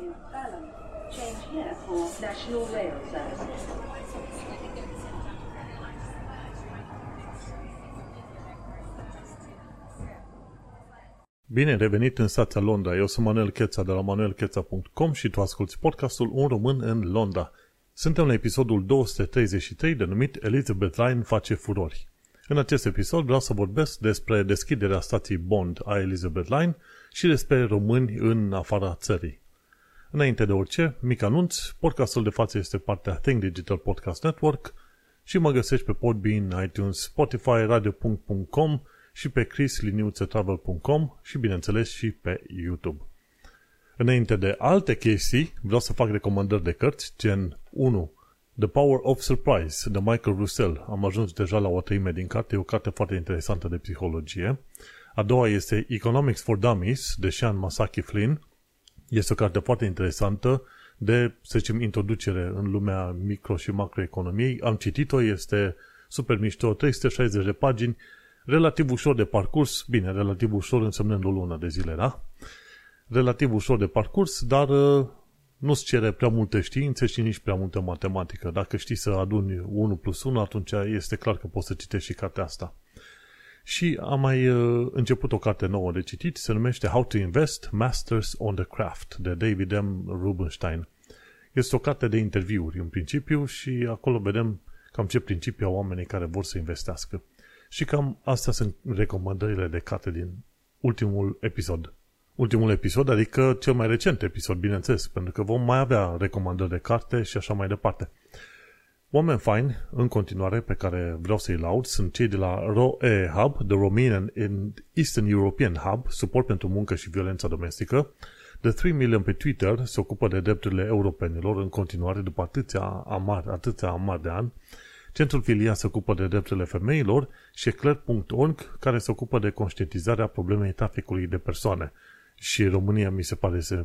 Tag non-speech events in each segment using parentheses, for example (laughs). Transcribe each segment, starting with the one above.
in Balham. Change here for National Rail Services. Bine revenit în stația Londra. Eu sunt Manuel Cheța de la manuelcheța.com și tu asculti podcastul Un român în Londra. Suntem la episodul 233 denumit Elizabeth Line face furori. În acest episod vreau să vorbesc despre deschiderea stației Bond a Elizabeth Line și despre români în afara țării. Înainte de orice, mic anunț, podcastul de față este partea Think Digital Podcast Network și mă găsești pe Podbean, iTunes, Spotify, radio.com și pe chrisliniuțetravel.com și bineînțeles și pe YouTube. Înainte de alte chestii, vreau să fac recomandări de cărți, gen 1. The Power of Surprise, de Michael Russell. Am ajuns deja la o treime din carte, e o carte foarte interesantă de psihologie. A doua este Economics for Dummies, de Sean Masaki Flynn. Este o carte foarte interesantă de, să zicem, introducere în lumea micro- și macroeconomiei. Am citit-o, este super mișto, 360 de pagini, relativ ușor de parcurs, bine, relativ ușor însemnând o lună de zile, da? Relativ ușor de parcurs, dar uh, nu-ți cere prea multe științe și nici prea multă matematică. Dacă știi să aduni 1 plus 1, atunci este clar că poți să citești și cartea asta. Și am mai uh, început o carte nouă de citit, se numește How to Invest Masters on the Craft, de David M. Rubenstein. Este o carte de interviuri în principiu și acolo vedem cam ce principii au oamenii care vor să investească. Și cam astea sunt recomandările de carte din ultimul episod. Ultimul episod, adică cel mai recent episod, bineînțeles, pentru că vom mai avea recomandări de carte și așa mai departe. Oameni faini, în continuare, pe care vreau să-i laud, sunt cei de la ROE Hub, The Romanian and Eastern European Hub, suport pentru muncă și violența domestică. The 3 Million pe Twitter se ocupă de drepturile europenilor în continuare după atâția amar, atâția amar de ani. Centrul Filia se ocupă de drepturile femeilor și Eclair.org, care se ocupă de conștientizarea problemei traficului de persoane. Și România mi se pare să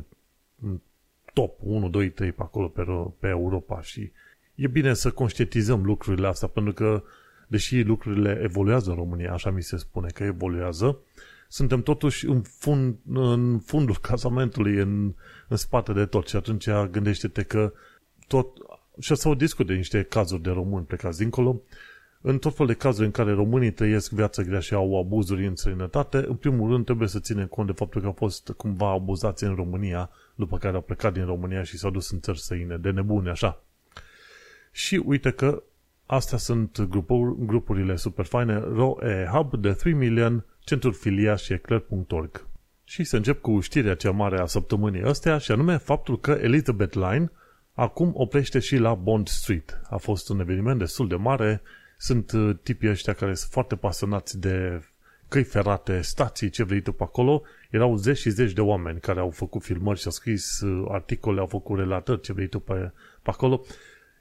top 1, 2, 3 pe acolo pe, pe Europa și e bine să conștientizăm lucrurile astea, pentru că deși lucrurile evoluează în România, așa mi se spune că evoluează, suntem totuși în, fund, în fundul (laughs) casamentului, în, în spate de tot și atunci gândește-te că tot, și să o discute niște cazuri de români plecați dincolo, în tot fel de cazuri în care românii trăiesc viața grea și au abuzuri în străinătate, în primul rând trebuie să ținem cont de faptul că au fost cumva abuzați în România, după care au plecat din România și s-au dus în țări străine, de nebune așa. Și uite că astea sunt grupuri, grupurile super faine, ROE Hub de 3 Million, Centrul Filia și Eclair.org. Și să încep cu știrea cea mare a săptămânii astea, și anume faptul că Elizabeth Line acum oprește și la Bond Street. A fost un eveniment destul de mare, sunt uh, tipii ăștia care sunt foarte pasionați de căi ferate, stații, ce vrei tu pe acolo. Erau zeci și zeci de oameni care au făcut filmări și au scris uh, articole, au făcut relatări, ce vrei tu pe, pe acolo.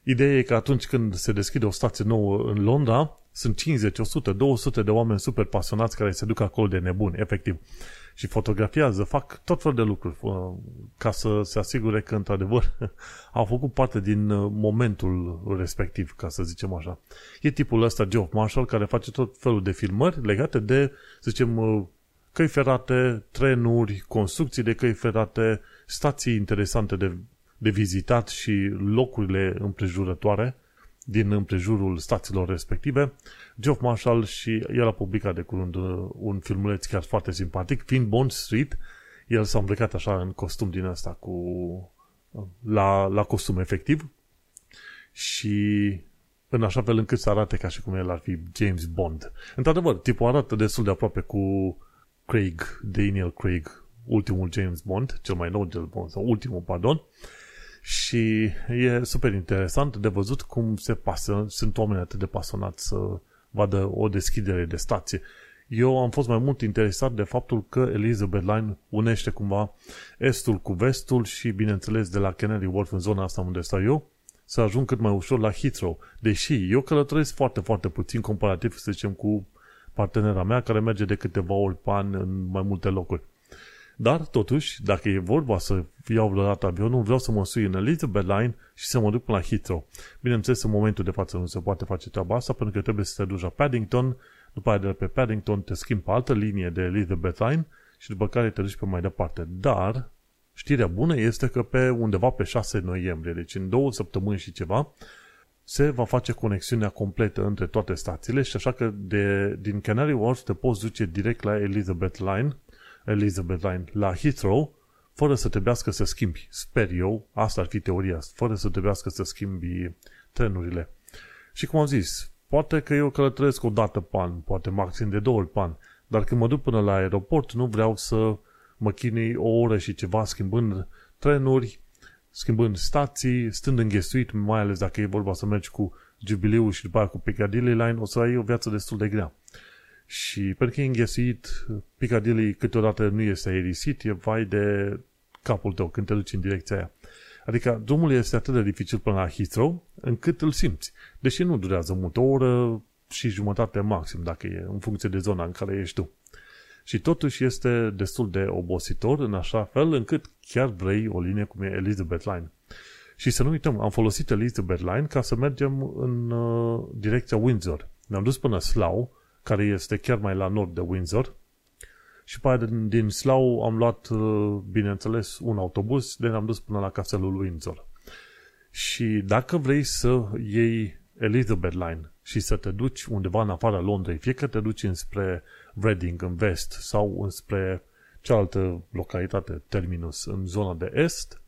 Ideea e că atunci când se deschide o stație nouă în Londra, sunt 50, 100, 200 de oameni super pasionați care se duc acolo de nebuni, efectiv. Și fotografiază, fac tot fel de lucruri ca să se asigure că, într-adevăr, (laughs) au făcut parte din uh, momentul respectiv, ca să zicem așa. E tipul ăsta, Geoff Marshall, care face tot felul de filmări legate de, să zicem, uh, căi ferate, trenuri, construcții de căi ferate, stații interesante de de vizitat și locurile împrejurătoare din împrejurul stațiilor respective. Geoff Marshall și el a publicat de curând uh, un filmuleț chiar foarte simpatic, fiind Bond Street, el s-a îmbrăcat așa în costum din asta cu uh, la, la costum efectiv și în așa fel încât să arate ca și cum el ar fi James Bond. Într-adevăr, tipul arată destul de aproape cu Craig, Daniel Craig, ultimul James Bond, cel mai nou James Bond, sau ultimul, pardon, uh, și e super interesant de văzut cum se pasă, sunt oameni atât de pasionați să vadă o deschidere de stație. Eu am fost mai mult interesat de faptul că Elizabeth Line unește cumva estul cu vestul și, bineînțeles, de la Kennedy Wharf în zona asta unde stau eu, să ajung cât mai ușor la Heathrow. Deși eu călătoresc foarte, foarte puțin comparativ, să zicem, cu partenera mea care merge de câteva ori pe an în mai multe locuri. Dar, totuși, dacă e vorba să iau vreodată avionul, vreau să mă sui în Elizabeth Line și să mă duc până la Heathrow. Bineînțeles, în momentul de față nu se poate face treaba asta, pentru că trebuie să te duci la Paddington, după aia de pe Paddington te schimbi pe altă linie de Elizabeth Line și după care te duci pe mai departe. Dar, Știrea bună este că pe undeva pe 6 noiembrie, deci în două săptămâni și ceva, se va face conexiunea completă între toate stațiile și așa că de, din Canary Wharf te poți duce direct la Elizabeth Line, Elizabeth Line, la Heathrow, fără să trebuiască să schimbi. Sper eu, asta ar fi teoria, fără să trebuiască să schimbi trenurile. Și cum am zis, poate că eu călătoresc o dată pe an, poate maxim de două ori pe an, dar când mă duc până la aeroport, nu vreau să mă chinui o oră și ceva schimbând trenuri, schimbând stații, stând înghesuit, mai ales dacă e vorba să mergi cu Jubilee și după aia cu Piccadilly Line, o să ai o viață destul de grea. Și pentru că e înghesuit, Piccadilly câteodată nu este aerisit, e vai de capul tău când te duci în direcția aia. Adică drumul este atât de dificil până la Heathrow, încât îl simți. Deși nu durează mult, o oră și jumătate maxim, dacă e în funcție de zona în care ești tu. Și totuși este destul de obositor în așa fel încât chiar vrei o linie cum e Elizabeth Line. Și să nu uităm, am folosit Elizabeth Line ca să mergem în uh, direcția Windsor. Ne-am dus până Slough, care este chiar mai la nord de Windsor, și pe aia din, din Slough am luat, uh, bineînțeles, un autobuz, de ne-am dus până la castelul Windsor. Și dacă vrei să iei Elizabeth Line și să te duci undeva în afara Londrei, fie că te duci înspre Reading în vest sau înspre cealaltă localitate, Terminus, în zona de est,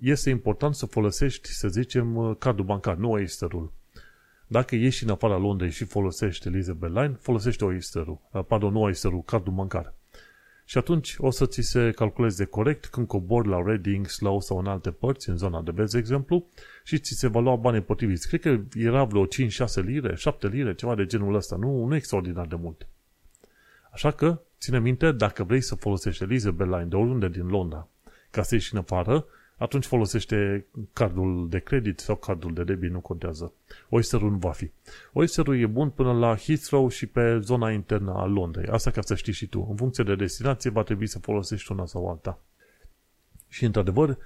este important să folosești, să zicem, cardul bancar, nu Oyster-ul. Dacă ieși în afara Londrei și folosești Elizabeth Line, folosește Oyster-ul, pardon, nu Oyster-ul, cardul bancar. Și atunci o să ți se calculeze corect când cobori la Reading, Slough sau în alte părți, în zona de vest, de exemplu, și ți se va lua banii potriviți. Cred că era vreo 5-6 lire, 7 lire, ceva de genul ăsta. Nu, nu extraordinar de mult. Așa că, ține minte, dacă vrei să folosești Elizabeth Line de oriunde din Londra, ca să ieși în afară, atunci folosește cardul de credit sau cardul de debit, nu contează. Oyster-ul nu va fi. Oyster-ul e bun până la Heathrow și pe zona internă a Londrei. Asta ca să știi și tu. În funcție de destinație va trebui să folosești una sau alta. Și într-adevăr,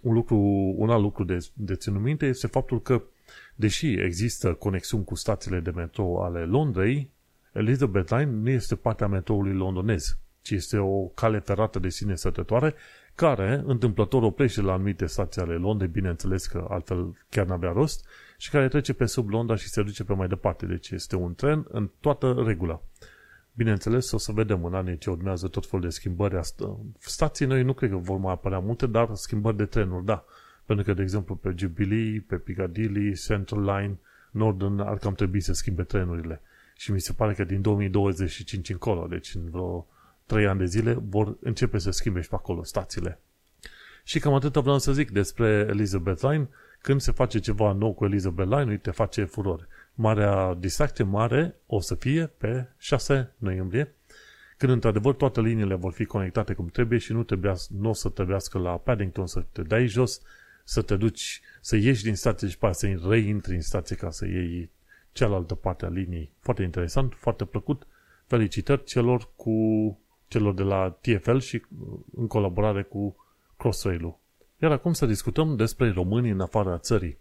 un, lucru, un alt lucru de, de ținut minte este faptul că, deși există conexiuni cu stațiile de metro ale Londrei, Elizabeth Line nu este partea metroului londonez, ci este o cale ferată de sine sătătoare care întâmplător oprește la anumite stații ale Londrei, bineînțeles că altfel chiar n-avea rost, și care trece pe sub Londra și se duce pe mai departe. Deci este un tren în toată regula. Bineînțeles, o să vedem în anii ce urmează tot felul de schimbări. Asta. Stații noi nu cred că vor mai apărea multe, dar schimbări de trenuri, da. Pentru că, de exemplu, pe Jubilee, pe Piccadilly, Central Line, Northern ar cam trebui să schimbe trenurile. Și mi se pare că din 2025 încolo, deci în vreo 3 ani de zile, vor începe să schimbe și pe acolo stațiile. Și cam atât vreau să zic despre Elizabeth Line. Când se face ceva nou cu Elizabeth Line, uite, face furore. Marea distracție mare o să fie pe 6 noiembrie, când într-adevăr toate liniile vor fi conectate cum trebuie și nu, trebuia, nu o să trebuiască la Paddington să te dai jos, să te duci, să ieși din stație și pe să reintri în stație ca să iei cealaltă parte a liniei. Foarte interesant, foarte plăcut. Felicitări celor cu celor de la TFL și în colaborare cu Crossrail-ul. Iar acum să discutăm despre români în afara țării.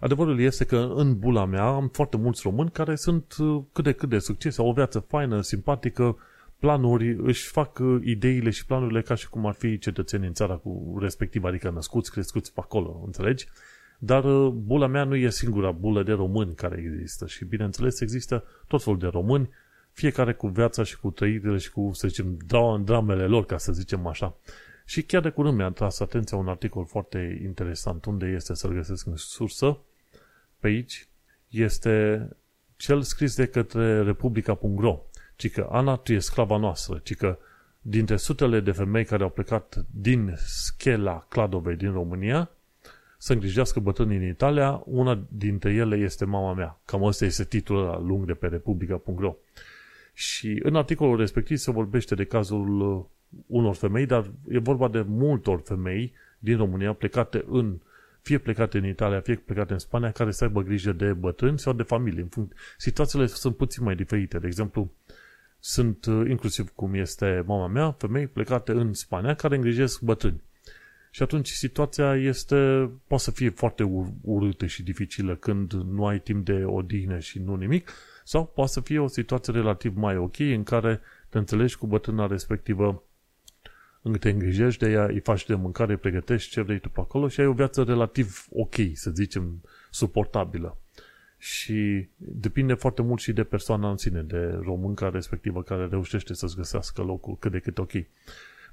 Adevărul este că în bula mea am foarte mulți români care sunt uh, cât de cât de succes, au o viață faină, simpatică, planuri, își fac uh, ideile și planurile ca și cum ar fi cetățeni în țara cu respectiv, adică născuți, crescuți pe acolo, înțelegi? Dar uh, bula mea nu e singura bulă de români care există și bineînțeles există tot felul de români fiecare cu viața și cu trăirile și cu, să zicem, dramele lor, ca să zicem așa. Și chiar de curând mi-a tras atenția un articol foarte interesant, unde este să-l găsesc în sursă, pe aici, este cel scris de către Republica.ro, ci că Ana, tu e sclava noastră, ci că dintre sutele de femei care au plecat din Schela Cladovei din România, să îngrijească bătrânii în Italia, una dintre ele este mama mea. Cam ăsta este titlul lung de pe Republica.ro. Și în articolul respectiv se vorbește de cazul uh, unor femei, dar e vorba de multor femei din România plecate în, fie plecate în Italia, fie plecate în Spania, care să aibă grijă de bătrâni sau de familie. Situațiile sunt puțin mai diferite. De exemplu, sunt uh, inclusiv cum este mama mea, femei plecate în Spania care îngrijesc bătrâni. Și atunci situația este, poate să fie foarte urâtă și dificilă când nu ai timp de odihnă și nu nimic, sau poate să fie o situație relativ mai ok în care te înțelegi cu bătrâna respectivă te îngrijești de ea, îi faci de mâncare, pregătești ce vrei tu pe acolo și ai o viață relativ ok, să zicem, suportabilă. Și depinde foarte mult și de persoana în sine, de românca respectivă care reușește să-ți găsească locul cât de cât ok.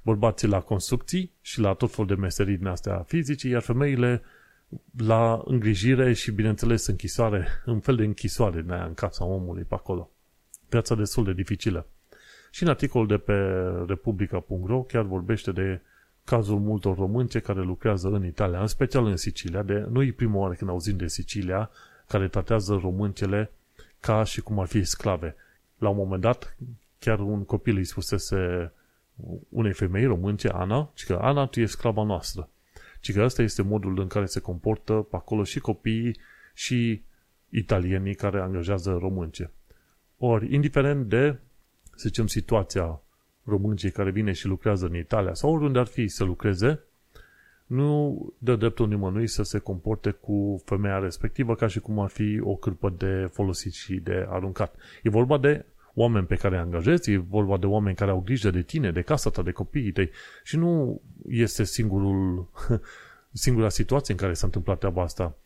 Bărbații la construcții și la tot fel de meserii din astea fizice, iar femeile la îngrijire și, bineînțeles, închisoare, în fel de închisoare din aia în casa omului pe acolo. Viața destul de dificilă. Și în articolul de pe republica.ro chiar vorbește de cazul multor românce care lucrează în Italia, în special în Sicilia. De, nu e prima oară când auzim de Sicilia, care tratează româncele ca și cum ar fi sclave. La un moment dat, chiar un copil îi spusese unei femei românce, Ana, și că Ana, tu ești sclava noastră. Și că ăsta este modul în care se comportă pe acolo și copiii și italienii care angajează românce. Ori, indiferent de, să zicem, situația româncei care vine și lucrează în Italia sau oriunde ar fi să lucreze, nu dă dreptul nimănui să se comporte cu femeia respectivă ca și cum ar fi o cârpă de folosit și de aruncat. E vorba de oameni pe care îi angajezi, e vorba de oameni care au grijă de tine, de casa ta, de copiii tăi și nu este singurul, (laughs) singura situație în care s-a întâmplat treaba asta.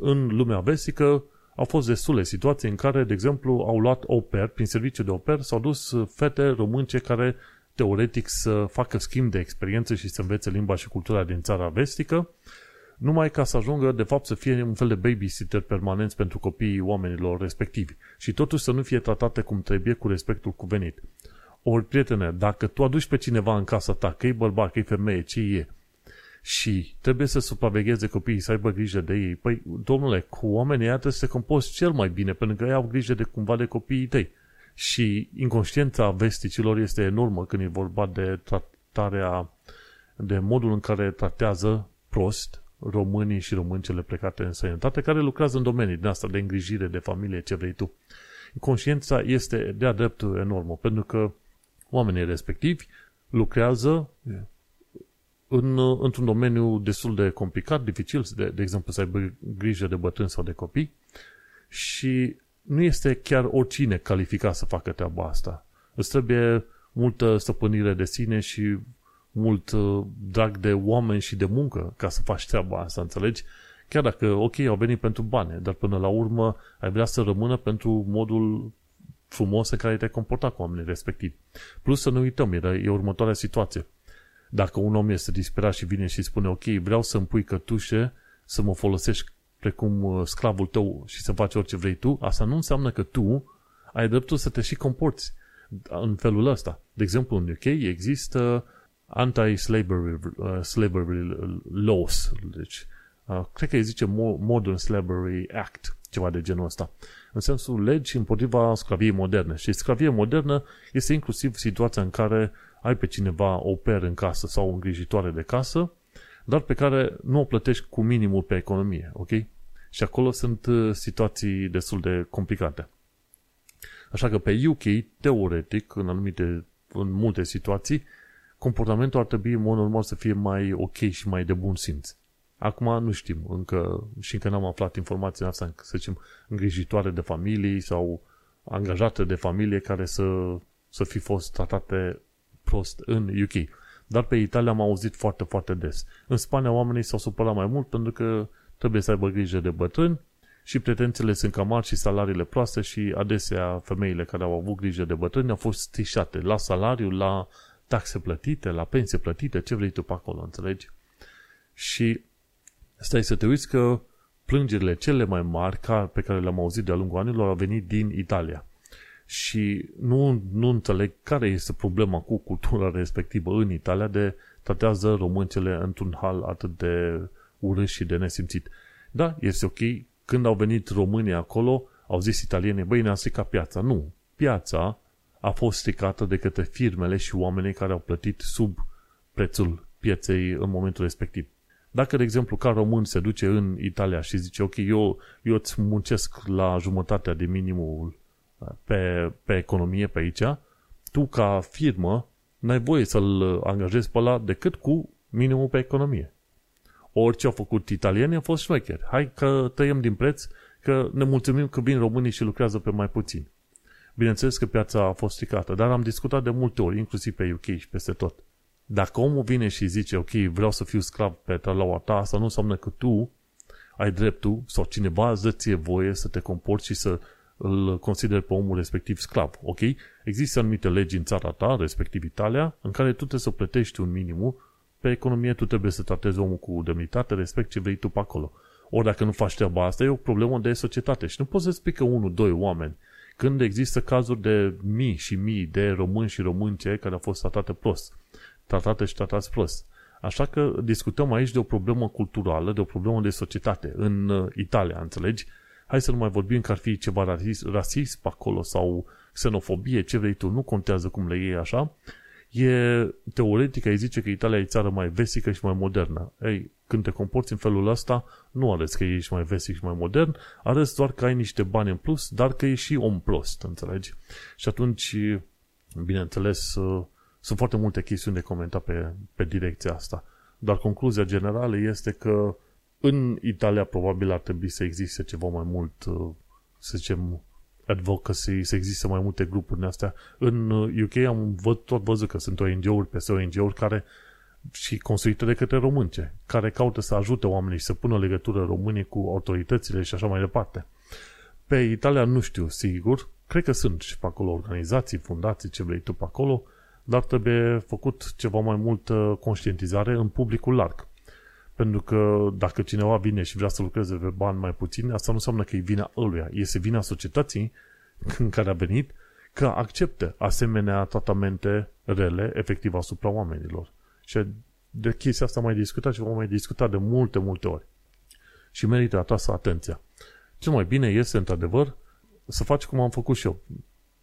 În lumea vestică au fost destule situații în care, de exemplu, au luat oper, prin serviciu de oper, s-au dus fete românce care teoretic să facă schimb de experiență și să învețe limba și cultura din țara vestică, numai ca să ajungă, de fapt, să fie un fel de babysitter permanent pentru copiii oamenilor respectivi și totuși să nu fie tratate cum trebuie cu respectul cuvenit. Ori, prietene, dacă tu aduci pe cineva în casa ta, că e bărbat, că e femeie, ce e, și trebuie să supravegheze copiii, să aibă grijă de ei, păi, domnule, cu oamenii ăia trebuie să te compozi cel mai bine, pentru că ei au grijă de cumva de copiii tăi. Și inconștiența vesticilor este enormă când e vorba de tratarea, de modul în care tratează prost românii și româncele plecate în sănătate, care lucrează în domenii din asta de îngrijire de familie, ce vrei tu. Conștiința este de-a dreptul enormă, pentru că oamenii respectivi lucrează în, într-un domeniu destul de complicat, dificil, de, de exemplu să aibă grijă de bătrâni sau de copii și nu este chiar oricine calificat să facă treaba asta. Îți trebuie multă stăpânire de sine și mult uh, drag de oameni și de muncă ca să faci treaba asta, înțelegi? Chiar dacă, ok, au venit pentru bani, dar până la urmă ai vrea să rămână pentru modul frumos în care te-ai comportat cu oamenii respectivi. Plus să nu uităm, e, e următoarea situație. Dacă un om este disperat și vine și spune, ok, vreau să-mi pui cătușe, să mă folosești precum uh, sclavul tău și să faci orice vrei tu, asta nu înseamnă că tu ai dreptul să te și comporți în felul ăsta. De exemplu, în UK există anti-slavery uh, slavery laws, deci uh, cred că îi zice Modern Slavery Act, ceva de genul ăsta, în sensul legi împotriva sclaviei moderne. Și sclavie modernă este inclusiv situația în care ai pe cineva oper în casă sau o îngrijitoare de casă, dar pe care nu o plătești cu minimul pe economie, ok? Și acolo sunt uh, situații destul de complicate. Așa că pe UK, teoretic, în anumite, în multe situații, comportamentul ar trebui, în mod normal, să fie mai ok și mai de bun simț. Acum nu știm, încă și încă n-am aflat informația asta, să zicem, îngrijitoare de familii sau angajate de familie care să, să fi fost tratate prost în UK. Dar pe Italia am auzit foarte, foarte des. În Spania oamenii s-au supărat mai mult pentru că trebuie să aibă grijă de bătrâni și pretențiile sunt cam mari și salariile proaste și adesea femeile care au avut grijă de bătrâni au fost stișate la salariu, la taxe plătite, la pensie plătite, ce vrei tu pe acolo, înțelegi? Și stai să te uiți că plângerile cele mai mari pe care le-am auzit de-a lungul anilor au venit din Italia. Și nu, nu înțeleg care este problema cu cultura respectivă în Italia de tratează româncele într-un hal atât de urât și de nesimțit. Da, este ok. Când au venit românii acolo, au zis italienii, băi, ne-a stricat piața. Nu. Piața a fost stricată de către firmele și oamenii care au plătit sub prețul pieței în momentul respectiv. Dacă, de exemplu, ca român se duce în Italia și zice, ok, eu, eu îți muncesc la jumătatea de minimul uh, pe, pe economie pe aici, tu ca firmă n-ai voie să-l angajezi pe ăla decât cu minimul pe economie. Orice au făcut italienii a fost șmecher. Hai că tăiem din preț, că ne mulțumim că vin românii și lucrează pe mai puțin. Bineînțeles că piața a fost stricată, dar am discutat de multe ori, inclusiv pe UK și peste tot. Dacă omul vine și zice, ok, vreau să fiu sclav pe talaua ta, asta nu înseamnă că tu ai dreptul sau cineva îți dă ție voie să te comporți și să îl consideri pe omul respectiv sclav, ok? Există anumite legi în țara ta, respectiv Italia, în care tu trebuie să plătești un minimum pe economie, tu trebuie să tratezi omul cu demnitate, respect ce vrei tu pe acolo. Ori dacă nu faci treaba asta, e o problemă de societate și nu poți să spui că unul, doi oameni, când există cazuri de mii și mii de români și românce care au fost tratate prost, tratate și tratați prost. Așa că discutăm aici de o problemă culturală, de o problemă de societate. În uh, Italia, înțelegi? Hai să nu mai vorbim că ar fi ceva rasism, rasism acolo sau xenofobie, ce vrei tu, nu contează cum le iei așa. E, teoretic, ai zice că Italia e țară mai vestică și mai modernă. Ei, când te comporți în felul ăsta, nu arăți că ești mai vestic și mai modern, arăți doar că ai niște bani în plus, dar că ești și om prost, înțelegi? Și atunci, bineînțeles, uh, sunt foarte multe chestiuni de comentat pe, pe direcția asta. Dar concluzia generală este că în Italia probabil ar trebui să existe ceva mai mult, uh, să zicem, advocacy, să existe mai multe grupuri în astea. În UK uh, am văd, tot văzut că sunt ONG-uri peste ONG-uri care și construite de către românce, care caută să ajute oamenii și să pună legătură românii cu autoritățile și așa mai departe. Pe Italia nu știu, sigur, cred că sunt și pe acolo organizații, fundații, ce vrei tu pe acolo, dar trebuie făcut ceva mai multă conștientizare în publicul larg. Pentru că dacă cineva vine și vrea să lucreze pe bani mai puțin, asta nu înseamnă că e vina ăluia. Este vina societății (laughs) în care a venit că acceptă asemenea tratamente rele efectiv asupra oamenilor. Și de chestia asta mai discutat și vom mai discuta de multe, multe ori. Și merită atrasă atenția. Cel mai bine este, într-adevăr, să faci cum am făcut și eu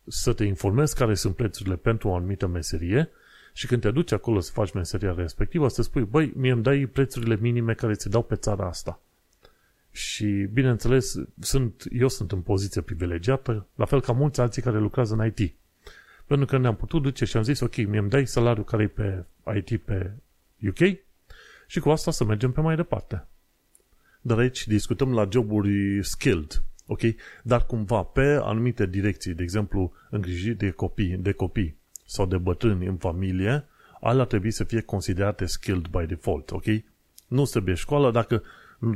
să te informezi care sunt prețurile pentru o anumită meserie și când te duci acolo să faci meseria respectivă, să spui, băi, mie îmi dai prețurile minime care ți dau pe țara asta. Și, bineînțeles, sunt, eu sunt în poziție privilegiată, la fel ca mulți alții care lucrează în IT. Pentru că ne-am putut duce și am zis, ok, mie îmi dai salariul care e pe IT pe UK și cu asta să mergem pe mai departe. Dar aici discutăm la joburi skilled, Ok? Dar cumva pe anumite direcții, de exemplu, îngrijiri de copii, de copii sau de bătrâni în familie, alea trebuie să fie considerate skilled by default, ok? Nu trebuie școală dacă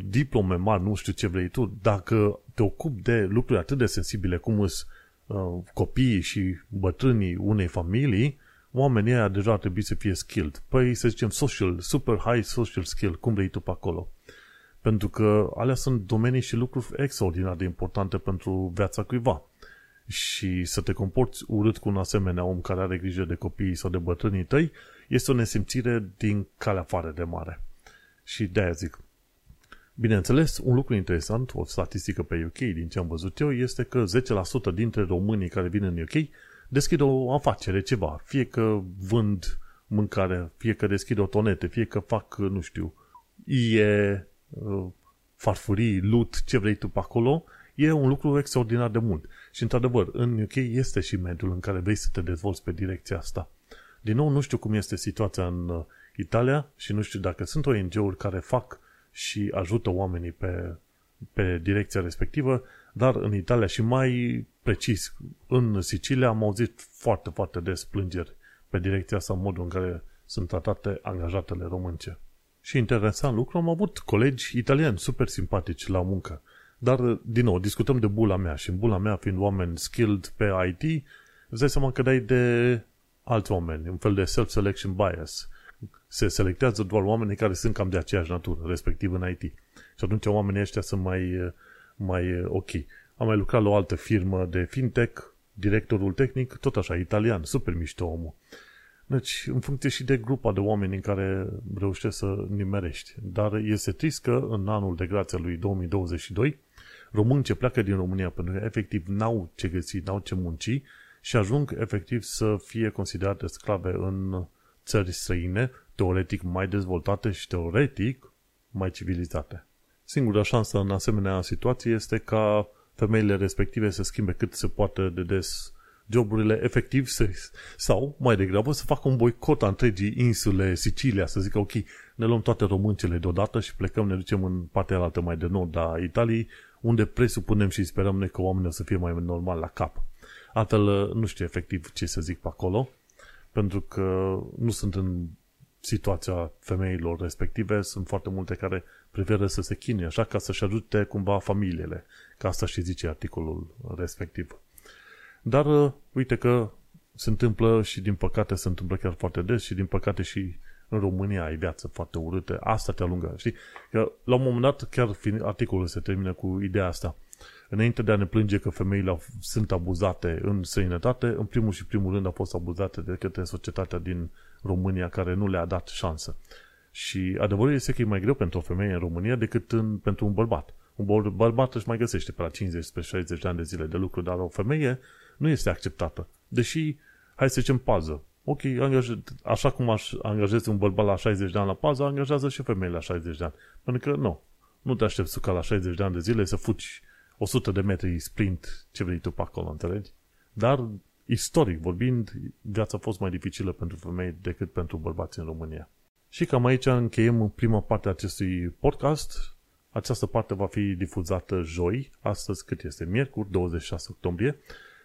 diplome mari, nu știu ce vrei tu, dacă te ocupi de lucruri atât de sensibile cum sunt uh, copiii și bătrânii unei familii, oamenii ăia deja ar trebui să fie skilled. Păi, să zicem, social, super high social skill, cum vrei tu pe acolo. Pentru că alea sunt domenii și lucruri extraordinar de importante pentru viața cuiva. Și să te comporți urât cu un asemenea om care are grijă de copiii sau de bătrânii tăi este o nesimțire din calea afară de mare. Și de-aia zic. Bineînțeles, un lucru interesant, o statistică pe UK din ce am văzut eu, este că 10% dintre românii care vin în UK deschid o afacere, ceva. Fie că vând mâncare, fie că deschid o tonete, fie că fac, nu știu, e Uh, farfurii, lut, ce vrei tu pe acolo, e un lucru extraordinar de mult. Și într-adevăr, în UK este și mediul în care vrei să te dezvolți pe direcția asta. Din nou, nu știu cum este situația în uh, Italia și nu știu dacă sunt ONG-uri care fac și ajută oamenii pe, pe direcția respectivă, dar în Italia și mai precis în Sicilia am auzit foarte, foarte des plângeri pe direcția asta, în modul în care sunt tratate angajatele românce. Și interesant lucru, am avut colegi italieni super simpatici la muncă. Dar, din nou, discutăm de bula mea și în bula mea, fiind oameni skilled pe IT, îți dai seama că dai de alți oameni, un fel de self-selection bias. Se selectează doar oamenii care sunt cam de aceeași natură, respectiv în IT. Și atunci oamenii ăștia sunt mai, mai ok. Am mai lucrat la o altă firmă de fintech, directorul tehnic, tot așa, italian, super mișto omul. Deci, în funcție și de grupa de oameni în care reușești să nimerești. Dar este trist că în anul de grație lui 2022, români ce pleacă din România pentru că efectiv n-au ce găsi, n-au ce munci și ajung efectiv să fie considerate sclave în țări străine, teoretic mai dezvoltate și teoretic mai civilizate. Singura șansă în asemenea situație este ca femeile respective să schimbe cât se poate de des joburile efectiv să, sau, mai degrabă, să facă un boicot a întregii insule Sicilia, să zică, ok, ne luăm toate româncele deodată și plecăm, ne ducem în partea altă mai de nord a Italiei, unde presupunem și sperăm noi că oamenii o să fie mai normal la cap. Altfel, nu știu efectiv ce să zic pe acolo, pentru că nu sunt în situația femeilor respective, sunt foarte multe care preferă să se chinuie așa ca să-și ajute cumva familiile, ca asta și zice articolul respectiv. Dar uh, uite că se întâmplă și din păcate se întâmplă chiar foarte des și din păcate și în România ai viață foarte urâtă, asta te alungă, știi? Că la un moment dat chiar articolul se termină cu ideea asta. Înainte de a ne plânge că femeile sunt abuzate în sănătate, în primul și primul rând au fost abuzate de către societatea din România care nu le-a dat șansă. Și adevărul este că e mai greu pentru o femeie în România decât în, pentru un bărbat. Un bărbat își mai găsește pe la 50 pe 60 de ani de zile de lucru, dar o femeie nu este acceptată. Deși, hai să zicem, pază. Ok, angajez, așa cum aș angajezi un bărbat la 60 de ani la pază, angajează și femeile la 60 de ani. Pentru că nu, nu te aștepți ca la 60 de ani de zile să fugi 100 de metri sprint, ce vrei tu pe acolo, înțelegi? Dar, istoric vorbind, viața a fost mai dificilă pentru femei decât pentru bărbați în România. Și cam aici încheiem prima parte a acestui podcast. Această parte va fi difuzată joi, astăzi cât este? Miercuri, 26 octombrie.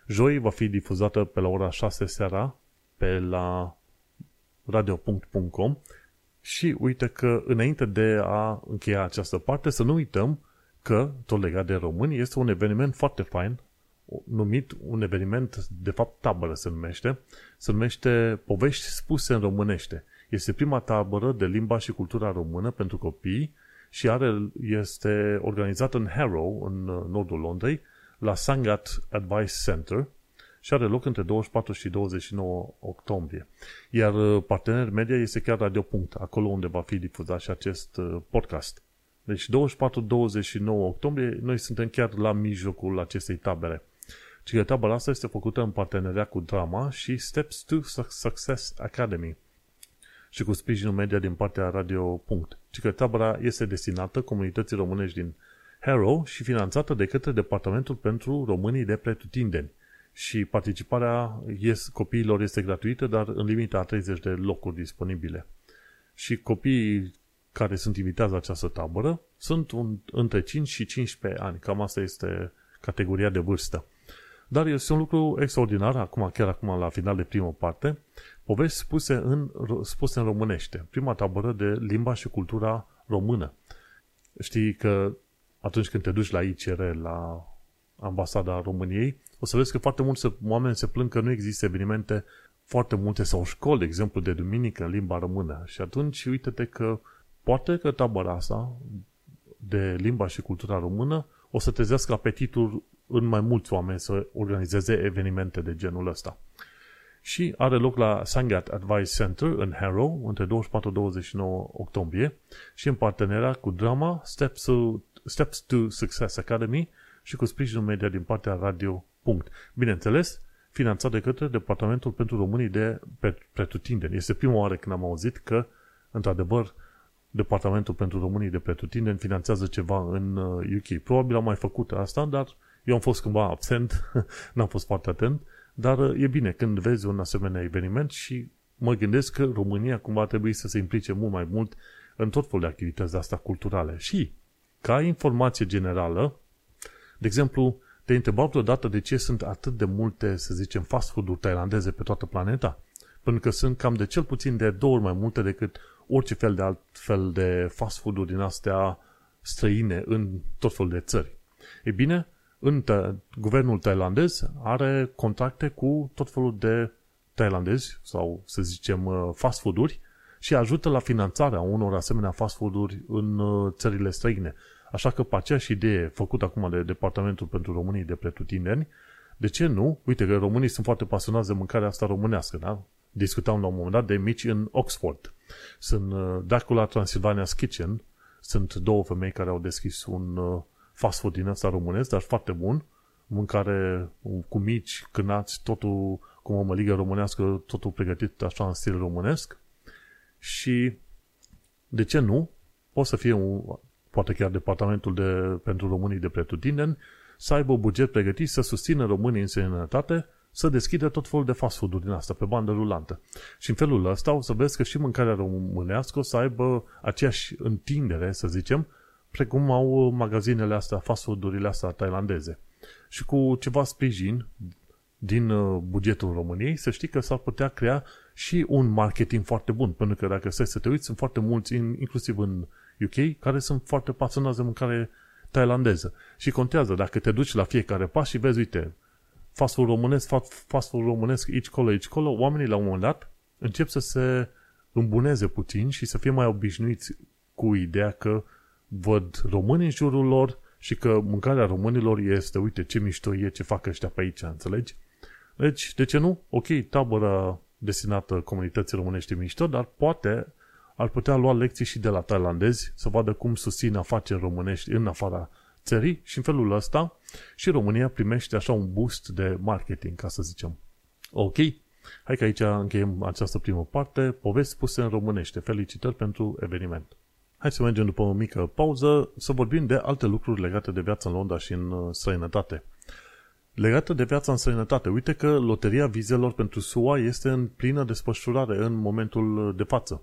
Joi va fi difuzată pe la ora 6 seara pe la radio.com și uite că înainte de a încheia această parte să nu uităm că, tot legat de români, este un eveniment foarte fain numit un eveniment, de fapt tabără se numește, se numește Povești spuse în românește. Este prima tabără de limba și cultura română pentru copii și are, este organizată în Harrow, în nordul Londrei, la Sangat Advice Center și are loc între 24 și 29 octombrie. Iar uh, partener media este chiar Radio Punct, acolo unde va fi difuzat și acest uh, podcast. Deci 24-29 octombrie, noi suntem chiar la mijlocul acestei tabere. Și că tabăra asta este făcută în parteneria cu Drama și Steps to Success Academy și cu sprijinul media din partea Radio Punct. Și că tabăra este destinată comunității românești din Harrow și finanțată de către Departamentul pentru Românii de Pretutindeni. Și participarea yes, copiilor este gratuită, dar în limita a 30 de locuri disponibile. Și copiii care sunt invitați la această tabără sunt un, între 5 și 15 ani. Cam asta este categoria de vârstă. Dar este un lucru extraordinar, acum, chiar acum la final de primă parte, povești spuse în, spuse în românește. Prima tabără de limba și cultura română. Știi că atunci când te duci la ICR, la ambasada României, o să vezi că foarte mulți oameni se plâng că nu există evenimente foarte multe sau școli, de exemplu, de duminică în limba română. Și atunci, uite-te că poate că tabăra asta de limba și cultura română o să trezească apetitul în mai mulți oameni să organizeze evenimente de genul ăsta. Și are loc la Sangat Advice Center în Harrow între 24-29 octombrie și în parteneria cu drama Steps to, Steps to Success Academy și cu sprijinul media din partea Radio. Punct. Bineînțeles, finanțat de către Departamentul pentru Românii de Pretutindeni. Este prima oară când am auzit că, într-adevăr, Departamentul pentru Românii de Pretutindeni finanțează ceva în UK. Uh, Probabil am mai făcut asta, dar eu am fost cândva absent, (laughs) n-am fost foarte atent, dar uh, e bine când vezi un asemenea eveniment și mă gândesc că România cumva trebuie să se implice mult mai mult în tot felul de activități de asta culturale. Și, ca informație generală, de exemplu, te întrebau vreodată de ce sunt atât de multe, să zicem, fast food-uri tailandeze pe toată planeta? Pentru că sunt cam de cel puțin de două ori mai multe decât orice fel de alt fel de fast food-uri din astea străine în tot felul de țări. E bine, în tă, guvernul tailandez are contracte cu tot felul de tailandezi sau să zicem uh, fast food-uri și ajută la finanțarea unor asemenea fast food-uri în uh, țările străine. Așa că pe aceeași idee făcută acum de Departamentul pentru Românii de Pretutindeni, de ce nu? Uite că românii sunt foarte pasionați de mâncarea asta românească, da? Discutam la un moment dat de mici în Oxford. Sunt uh, Dracula Transylvania's Kitchen, sunt două femei care au deschis un uh, fast food din ăsta românesc, dar foarte bun, mâncare cu mici, cânați, totul cu o măligă românească, totul pregătit așa în stil românesc și de ce nu? Poate să fie un, poate chiar Departamentul de, pentru Românii de Pretutindeni, să aibă buget pregătit să susțină românii în sănătate să deschidă tot felul de fast food-uri din asta, pe bandă rulantă. Și în felul ăsta o să vezi că și mâncarea românească o să aibă aceeași întindere, să zicem, precum au magazinele astea, fast food-urile astea tailandeze. Și cu ceva sprijin din uh, bugetul României, să știi că s-ar putea crea și un marketing foarte bun, pentru că dacă stai să te uiți, sunt foarte mulți, inclusiv în UK, care sunt foarte pasionați de mâncare tailandeză. Și contează, dacă te duci la fiecare pas și vezi, uite, fast food românesc, fast food românesc, aici colo, aici colo, oamenii la un moment dat încep să se îmbuneze puțin și să fie mai obișnuiți cu ideea că văd români în jurul lor și că mâncarea românilor este, uite ce mișto e, ce fac ăștia pe aici, înțelegi? Deci, de ce nu? Ok, tabără destinată comunității românești mișto, dar poate ar putea lua lecții și de la tailandezi să vadă cum susțin afaceri românești în afara țării și în felul ăsta și România primește așa un boost de marketing, ca să zicem. Ok, hai că aici încheiem această primă parte, povesti spuse în românește. Felicitări pentru eveniment. Hai să mergem după o mică pauză să vorbim de alte lucruri legate de viața în Londra și în uh, străinătate. Legată de viața în străinătate, uite că loteria vizelor pentru SUA este în plină desfășurare în momentul de față.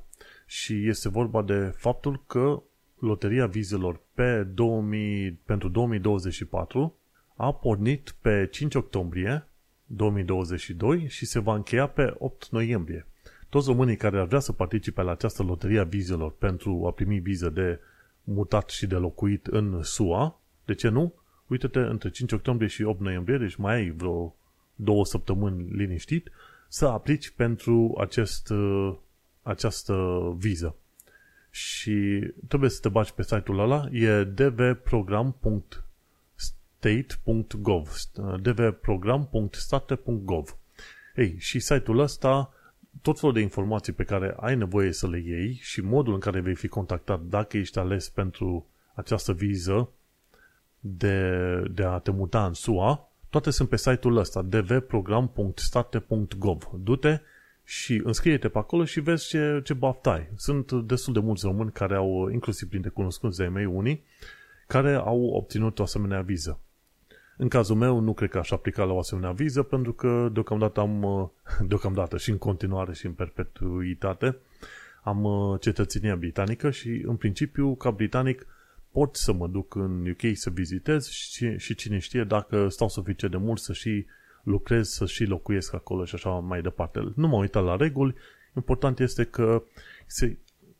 Și este vorba de faptul că loteria vizelor pe 2000, pentru 2024 a pornit pe 5 octombrie 2022 și se va încheia pe 8 noiembrie. Toți românii care ar vrea să participe la această loterie a vizelor pentru a primi viză de mutat și de locuit în SUA, de ce nu? Uite-te, între 5 octombrie și 8 noiembrie, deci mai ai vreo două săptămâni liniștit, să aplici pentru acest, această viză. Și trebuie să te bagi pe site-ul ăla, e dvprogram.state.gov dvprogram.state.gov Ei, și site-ul ăsta tot felul de informații pe care ai nevoie să le iei și modul în care vei fi contactat dacă ești ales pentru această viză de, de a te muta în SUA, toate sunt pe site-ul ăsta, dvprogram.state.gov. Du-te și înscrie-te pe acolo și vezi ce, ce baft ai. Sunt destul de mulți români care au, inclusiv printre cunoscuți de mei unii, care au obținut o asemenea viză. În cazul meu, nu cred că aș aplica la o asemenea viză, pentru că deocamdată am, (laughs) deocamdată și în continuare și în perpetuitate, am uh, cetățenia britanică și, în principiu, ca britanic, pot să mă duc în UK să vizitez și, și cine știe dacă stau suficient de mult să și lucrez, să și locuiesc acolo și așa mai departe. Nu mă uitat la reguli, important este că se,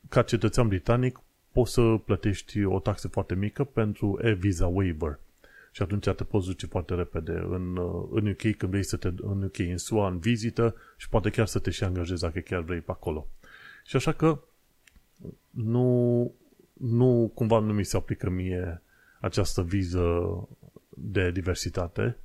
ca cetățean britanic poți să plătești o taxă foarte mică pentru e-visa waiver – și atunci te poți duce foarte repede în, uh, în UK când vrei să te în UK, în SUA, în vizită și poate chiar să te și angajezi dacă chiar vrei pe acolo. Și așa că nu, nu cumva nu mi se aplică mie această viză de diversitate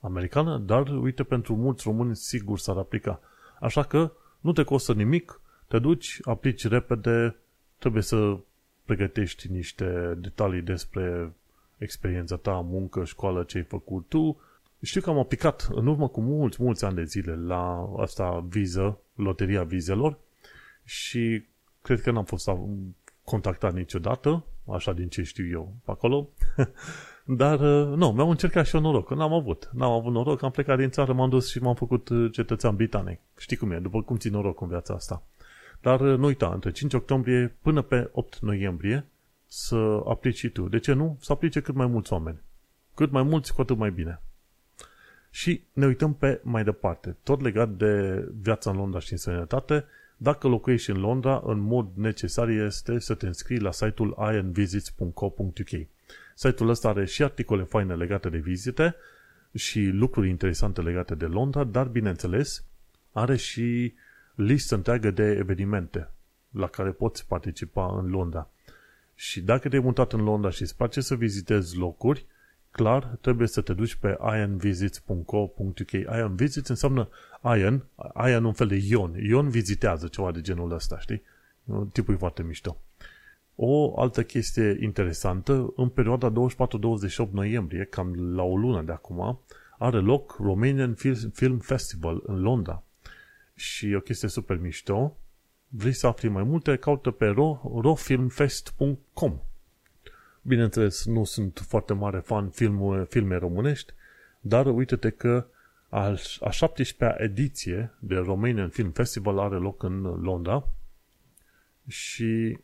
americană, dar uite, pentru mulți români sigur s-ar aplica. Așa că nu te costă nimic, te duci, aplici repede, trebuie să pregătești niște detalii despre experiența ta, muncă, școală, ce ai făcut tu. Știu că am aplicat în urmă cu mulți, mulți ani de zile la asta viză, loteria vizelor și cred că n-am fost contactat niciodată, așa din ce știu eu pe acolo. (laughs) Dar, uh, nu, mi-am încercat și eu noroc, n-am avut. N-am avut noroc, am plecat din țară, m-am dus și m-am făcut uh, cetățean britanic. Știi cum e, după cum ții noroc în viața asta. Dar uh, nu uita, între 5 octombrie până pe 8 noiembrie să aplici și tu. De ce nu? Să aplice cât mai mulți oameni. Cât mai mulți, cu atât mai bine. Și ne uităm pe mai departe. Tot legat de viața în Londra și în sănătate, dacă locuiești în Londra, în mod necesar este să te înscrii la site-ul ironvisits.co.uk. Site-ul ăsta are și articole faine legate de vizite și lucruri interesante legate de Londra, dar, bineînțeles, are și listă întreagă de evenimente la care poți participa în Londra. Și dacă te-ai mutat în Londra și îți place să vizitezi locuri, clar, trebuie să te duci pe ionvisits.co.uk. Ion Visits înseamnă Ion, Ion un fel de Ion. Ion vizitează ceva de genul ăsta, știi? Tipul e foarte mișto. O altă chestie interesantă, în perioada 24-28 noiembrie, cam la o lună de acum, are loc Romanian Film Festival în Londra. Și o chestie super mișto, vrei să afli mai multe, caută pe rofilmfest.com Bineînțeles, nu sunt foarte mare fan film, filme românești, dar uite-te că a, a 17-a ediție de Romanian Film Festival are loc în Londra. Și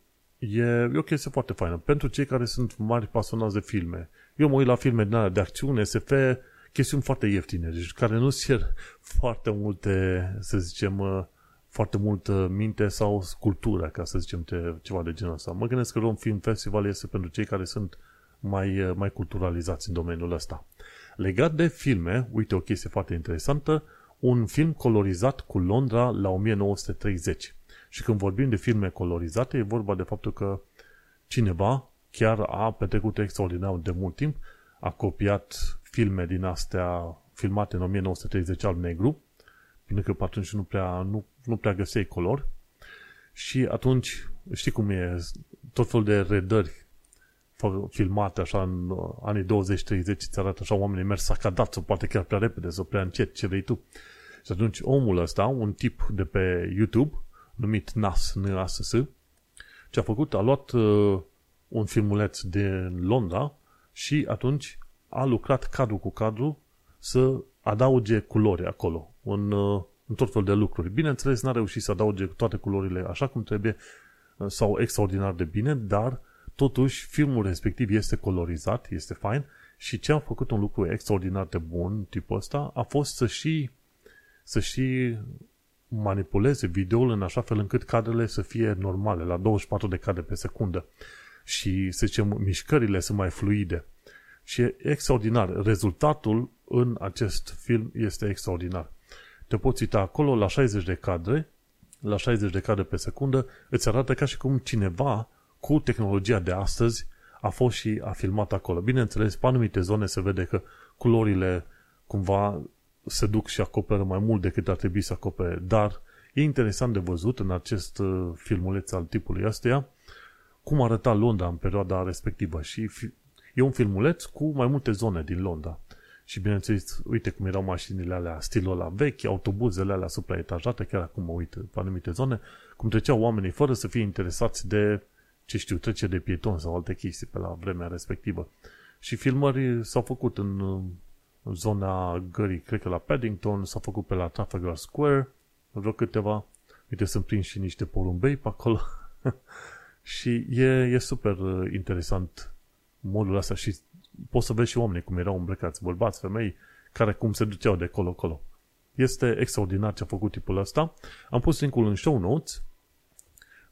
e, e o chestie foarte faină. Pentru cei care sunt mari pasionați de filme. Eu mă uit la filme de, de acțiune, SF, chestiuni foarte ieftine, deci care nu cer foarte multe, să zicem, foarte mult minte sau cultură, ca să zicem ceva de genul ăsta. Mă gândesc că Rom Film Festival este pentru cei care sunt mai, mai culturalizați în domeniul ăsta. Legat de filme, uite o chestie foarte interesantă, un film colorizat cu Londra la 1930. Și când vorbim de filme colorizate, e vorba de faptul că cineva chiar a petrecut extraordinar de mult timp, a copiat filme din astea filmate în 1930 al negru, pentru că pe atunci nu prea, nu, nu prea găseai color, și atunci, știi cum e, tot felul de redări filmate așa în uh, anii 20-30 ți arată așa oamenii merg sacadat sau poate chiar prea repede sau prea încet, ce vrei tu. Și atunci omul ăsta, un tip de pe YouTube, numit Nas, NASS, ce a făcut, a luat uh, un filmuleț din Londra și atunci a lucrat cadru cu cadru să adauge culori acolo, în, uh, în tot fel de lucruri. Bineînțeles, n-a reușit să adauge toate culorile așa cum trebuie uh, sau extraordinar de bine, dar totuși filmul respectiv este colorizat, este fain și ce a făcut un lucru extraordinar de bun, tipul ăsta, a fost să și, să și manipuleze videoul în așa fel încât cadrele să fie normale, la 24 de cadre pe secundă și, să zicem, mișcările sunt mai fluide. Și e extraordinar. Rezultatul în acest film este extraordinar. Te poți uita acolo la 60 de cadre, la 60 de cadre pe secundă, îți arată ca și cum cineva cu tehnologia de astăzi a fost și a filmat acolo. Bineînțeles, pe anumite zone se vede că culorile cumva se duc și acoperă mai mult decât ar trebui să acopere, dar e interesant de văzut în acest uh, filmuleț al tipului ăsteia cum arăta Londra în perioada respectivă și e un filmuleț cu mai multe zone din Londra. Și bineînțeles, uite cum erau mașinile alea, stilul ăla vechi, autobuzele alea supraetajate, chiar acum mă uit pe anumite zone, cum treceau oamenii fără să fie interesați de, ce știu, trece de pieton sau alte chestii pe la vremea respectivă. Și filmări s-au făcut în, în zona gării, cred că la Paddington, s-au făcut pe la Trafalgar Square, vreo câteva. Uite, sunt prins și niște porumbei pe acolo. (laughs) și e, e super uh, interesant modul ăsta și poți să vezi și oamenii cum erau îmbrăcați, bărbați, femei, care cum se duceau de colo-colo. Este extraordinar ce a făcut tipul ăsta. Am pus linkul în show notes,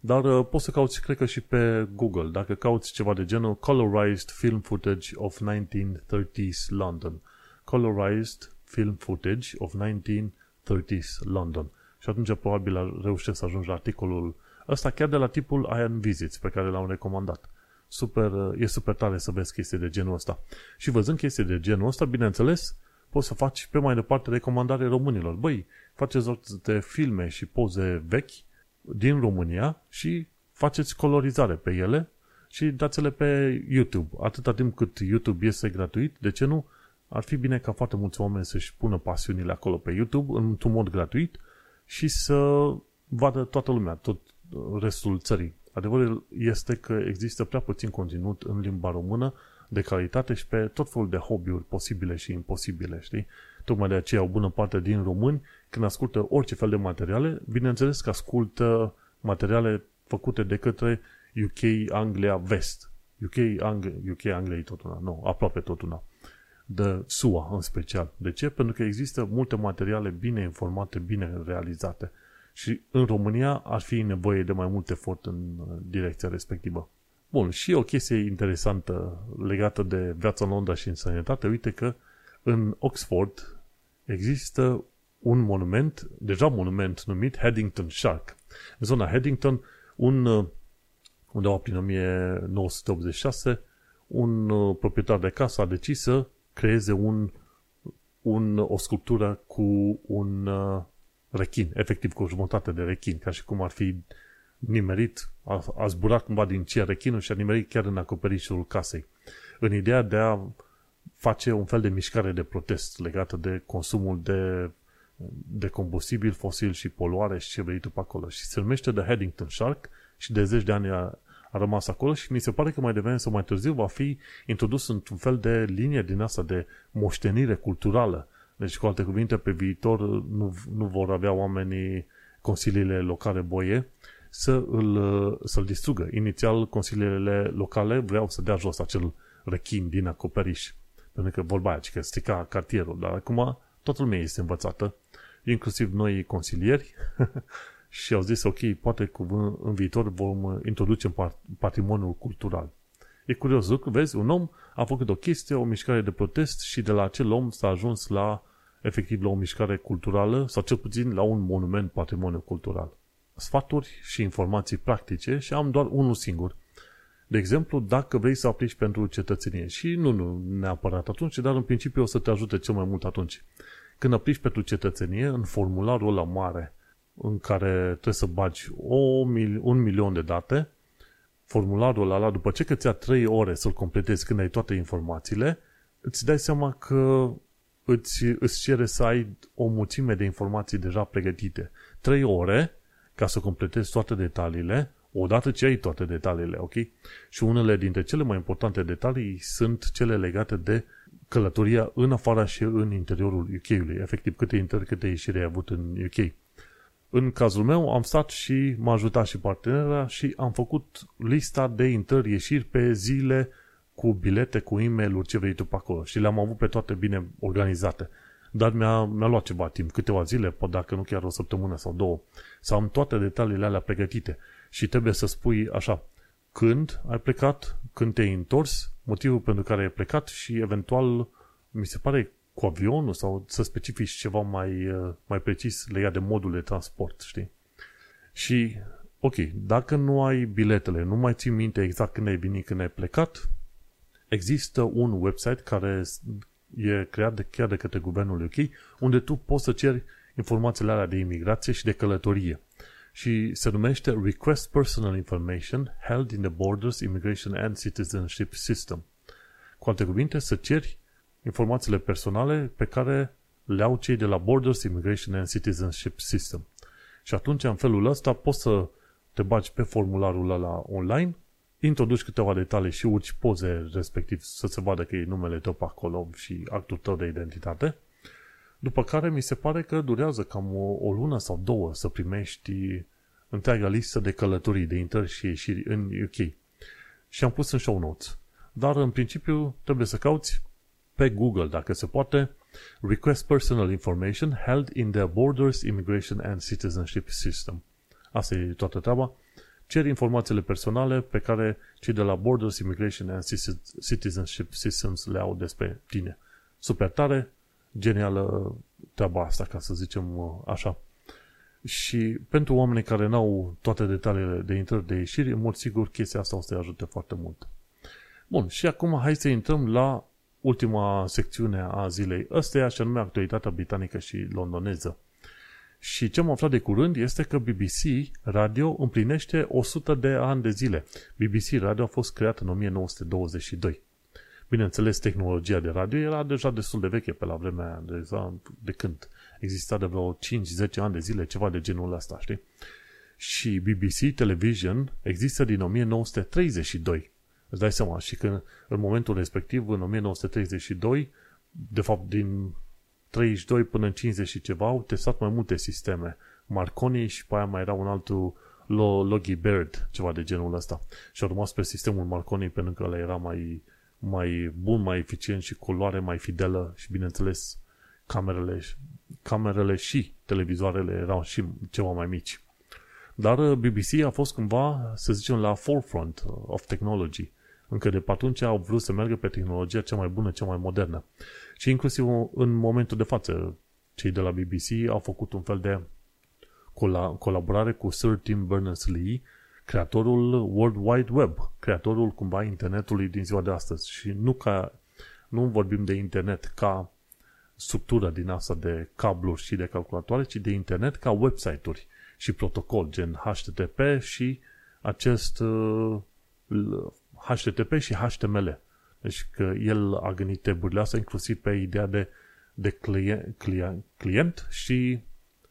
dar uh, poți să cauți, cred că și pe Google, dacă cauți ceva de genul Colorized Film Footage of 1930s London. Colorized Film Footage of 1930s London. Și atunci probabil reușești să ajungi la articolul ăsta chiar de la tipul Iron Visits pe care l-am recomandat super, e super tare să vezi chestii de genul ăsta. Și văzând chestii de genul ăsta, bineînțeles, poți să faci pe mai departe recomandare românilor. Băi, faceți de filme și poze vechi din România și faceți colorizare pe ele și dați-le pe YouTube. Atâta timp cât YouTube este gratuit, de ce nu? Ar fi bine ca foarte mulți oameni să-și pună pasiunile acolo pe YouTube într-un mod gratuit și să vadă toată lumea, tot restul țării. Adevărul este că există prea puțin conținut în limba română de calitate și pe tot felul de hobby-uri posibile și imposibile, știi? Tocmai de aceea o bună parte din români, când ascultă orice fel de materiale, bineînțeles că ascultă materiale făcute de către UK, Anglia, Vest. UK, Anglia, UK, Anglia e tot una, nu, aproape tot una. De SUA în special. De ce? Pentru că există multe materiale bine informate, bine realizate. Și în România ar fi nevoie de mai mult efort în uh, direcția respectivă. Bun, și o chestie interesantă legată de viața în Londra și în sănătate, uite că în Oxford există un monument, deja monument numit Haddington Shark. În zona Haddington, un, uh, undeva prin 1986, un uh, proprietar de casă a decis să creeze un, un, o sculptură cu un rechin, efectiv cu o jumătate de rechin, ca și cum ar fi nimerit, a, a zburat cumva din cer rechinul și a nimerit chiar în acoperișul casei. În ideea de a face un fel de mișcare de protest legată de consumul de, de combustibil fosil și poluare și ce vrei tu pe acolo. Și se numește The Haddington Shark și de zeci de ani a, a rămas acolo și mi se pare că mai devreme sau mai târziu va fi introdus într-un fel de linie din asta de moștenire culturală deci, cu alte cuvinte, pe viitor nu, nu vor avea oamenii consiliile locale boie să îl, să-l distrugă. Inițial, consiliile locale vreau să dea jos acel rechin din acoperiș. Pentru că vorba aia, că strica cartierul. Dar acum toată lumea este învățată, inclusiv noi consilieri, (laughs) și au zis, ok, poate cu, în viitor vom introduce în patrimoniul cultural. E curios lucru, vezi, un om a făcut o chestie, o mișcare de protest și de la acel om s-a ajuns la, efectiv, la o mișcare culturală sau cel puțin la un monument patrimoniu cultural. Sfaturi și informații practice și am doar unul singur. De exemplu, dacă vrei să aplici pentru cetățenie și nu, nu neapărat atunci, dar în principiu o să te ajute cel mai mult atunci. Când aplici pentru cetățenie, în formularul ăla mare în care trebuie să bagi o mil- un milion de date, formularul ăla, după ce că ți-a 3 ore să-l completezi când ai toate informațiile, îți dai seama că îți, îți cere să ai o mulțime de informații deja pregătite. 3 ore ca să completezi toate detaliile, odată ce ai toate detaliile, ok? Și unele dintre cele mai importante detalii sunt cele legate de călătoria în afara și în interiorul UK-ului, efectiv câte intrări, câte ieșiri ai avut în UK. În cazul meu am stat și m-a ajutat și partenera și am făcut lista de intrări, ieșiri pe zile cu bilete, cu e mail ce vrei tu pe acolo și le-am avut pe toate bine organizate. Dar mi-a, mi-a luat ceva timp, câteva zile, pot dacă nu chiar o săptămână sau două, să am toate detaliile alea pregătite și trebuie să spui așa, când ai plecat, când te-ai întors, motivul pentru care ai plecat și eventual, mi se pare cu avionul sau să specifici ceva mai, uh, mai precis legat de modul de transport, știi? Și, ok, dacă nu ai biletele, nu mai ții minte exact când ai venit, când ai plecat, există un website care e creat de, chiar de către guvernul UK, unde tu poți să ceri informațiile alea de imigrație și de călătorie. Și se numește Request Personal Information Held in the Borders Immigration and Citizenship System. Cu alte cuvinte, să ceri informațiile personale pe care le au cei de la Borders Immigration and Citizenship System. Și atunci, în felul ăsta, poți să te bagi pe formularul ăla online, introduci câteva detalii și urci poze respectiv să se vadă că e numele tău pe acolo și actul tău de identitate, după care mi se pare că durează cam o, o lună sau două să primești întreaga listă de călătorii, de intrări și ieșiri în UK. Și am pus în show notes. Dar, în principiu, trebuie să cauți pe Google, dacă se poate, Request Personal Information held in the Borders Immigration and Citizenship System. Asta e toată treaba. Cer informațiile personale pe care cei de la Borders Immigration and Citizenship Systems le au despre tine. Super tare, genială treaba asta, ca să zicem uh, așa. Și pentru oamenii care n-au toate detaliile de intrări de ieșiri, în mod sigur chestia asta o să-i ajute foarte mult. Bun, și acum hai să intrăm la ultima secțiune a zilei ăsteia, și anume actualitatea britanică și londoneză. Și ce am aflat de curând este că BBC Radio împlinește 100 de ani de zile. BBC Radio a fost creat în 1922. Bineînțeles, tehnologia de radio era deja destul de veche pe la vremea de, de când exista de vreo 5-10 ani de zile, ceva de genul ăsta, știi? Și BBC Television există din 1932. Îți dai seama, și că în momentul respectiv, în 1932, de fapt din 32 până în 50 și ceva, au testat mai multe sisteme. Marconi și pe aia mai era un altul Logie Bird, ceva de genul ăsta. Și au rămas pe sistemul Marconi pentru că ăla era mai, mai bun, mai eficient și culoare mai fidelă și bineînțeles camerele, camerele și televizoarele erau și ceva mai mici. Dar uh, BBC a fost cumva, să zicem, la forefront uh, of technology. Încă de pe atunci au vrut să meargă pe tehnologia cea mai bună, cea mai modernă. Și inclusiv în momentul de față, cei de la BBC au făcut un fel de colaborare cu Sir Tim Berners-Lee, creatorul World Wide Web, creatorul cumva internetului din ziua de astăzi. Și nu ca nu vorbim de internet ca structură din asta de cabluri și de calculatoare, ci de internet ca website-uri și protocol, gen HTTP și acest uh, HTTP și HTML. Deci că el a gândit treburile astea inclusiv pe ideea de, de client, client, client și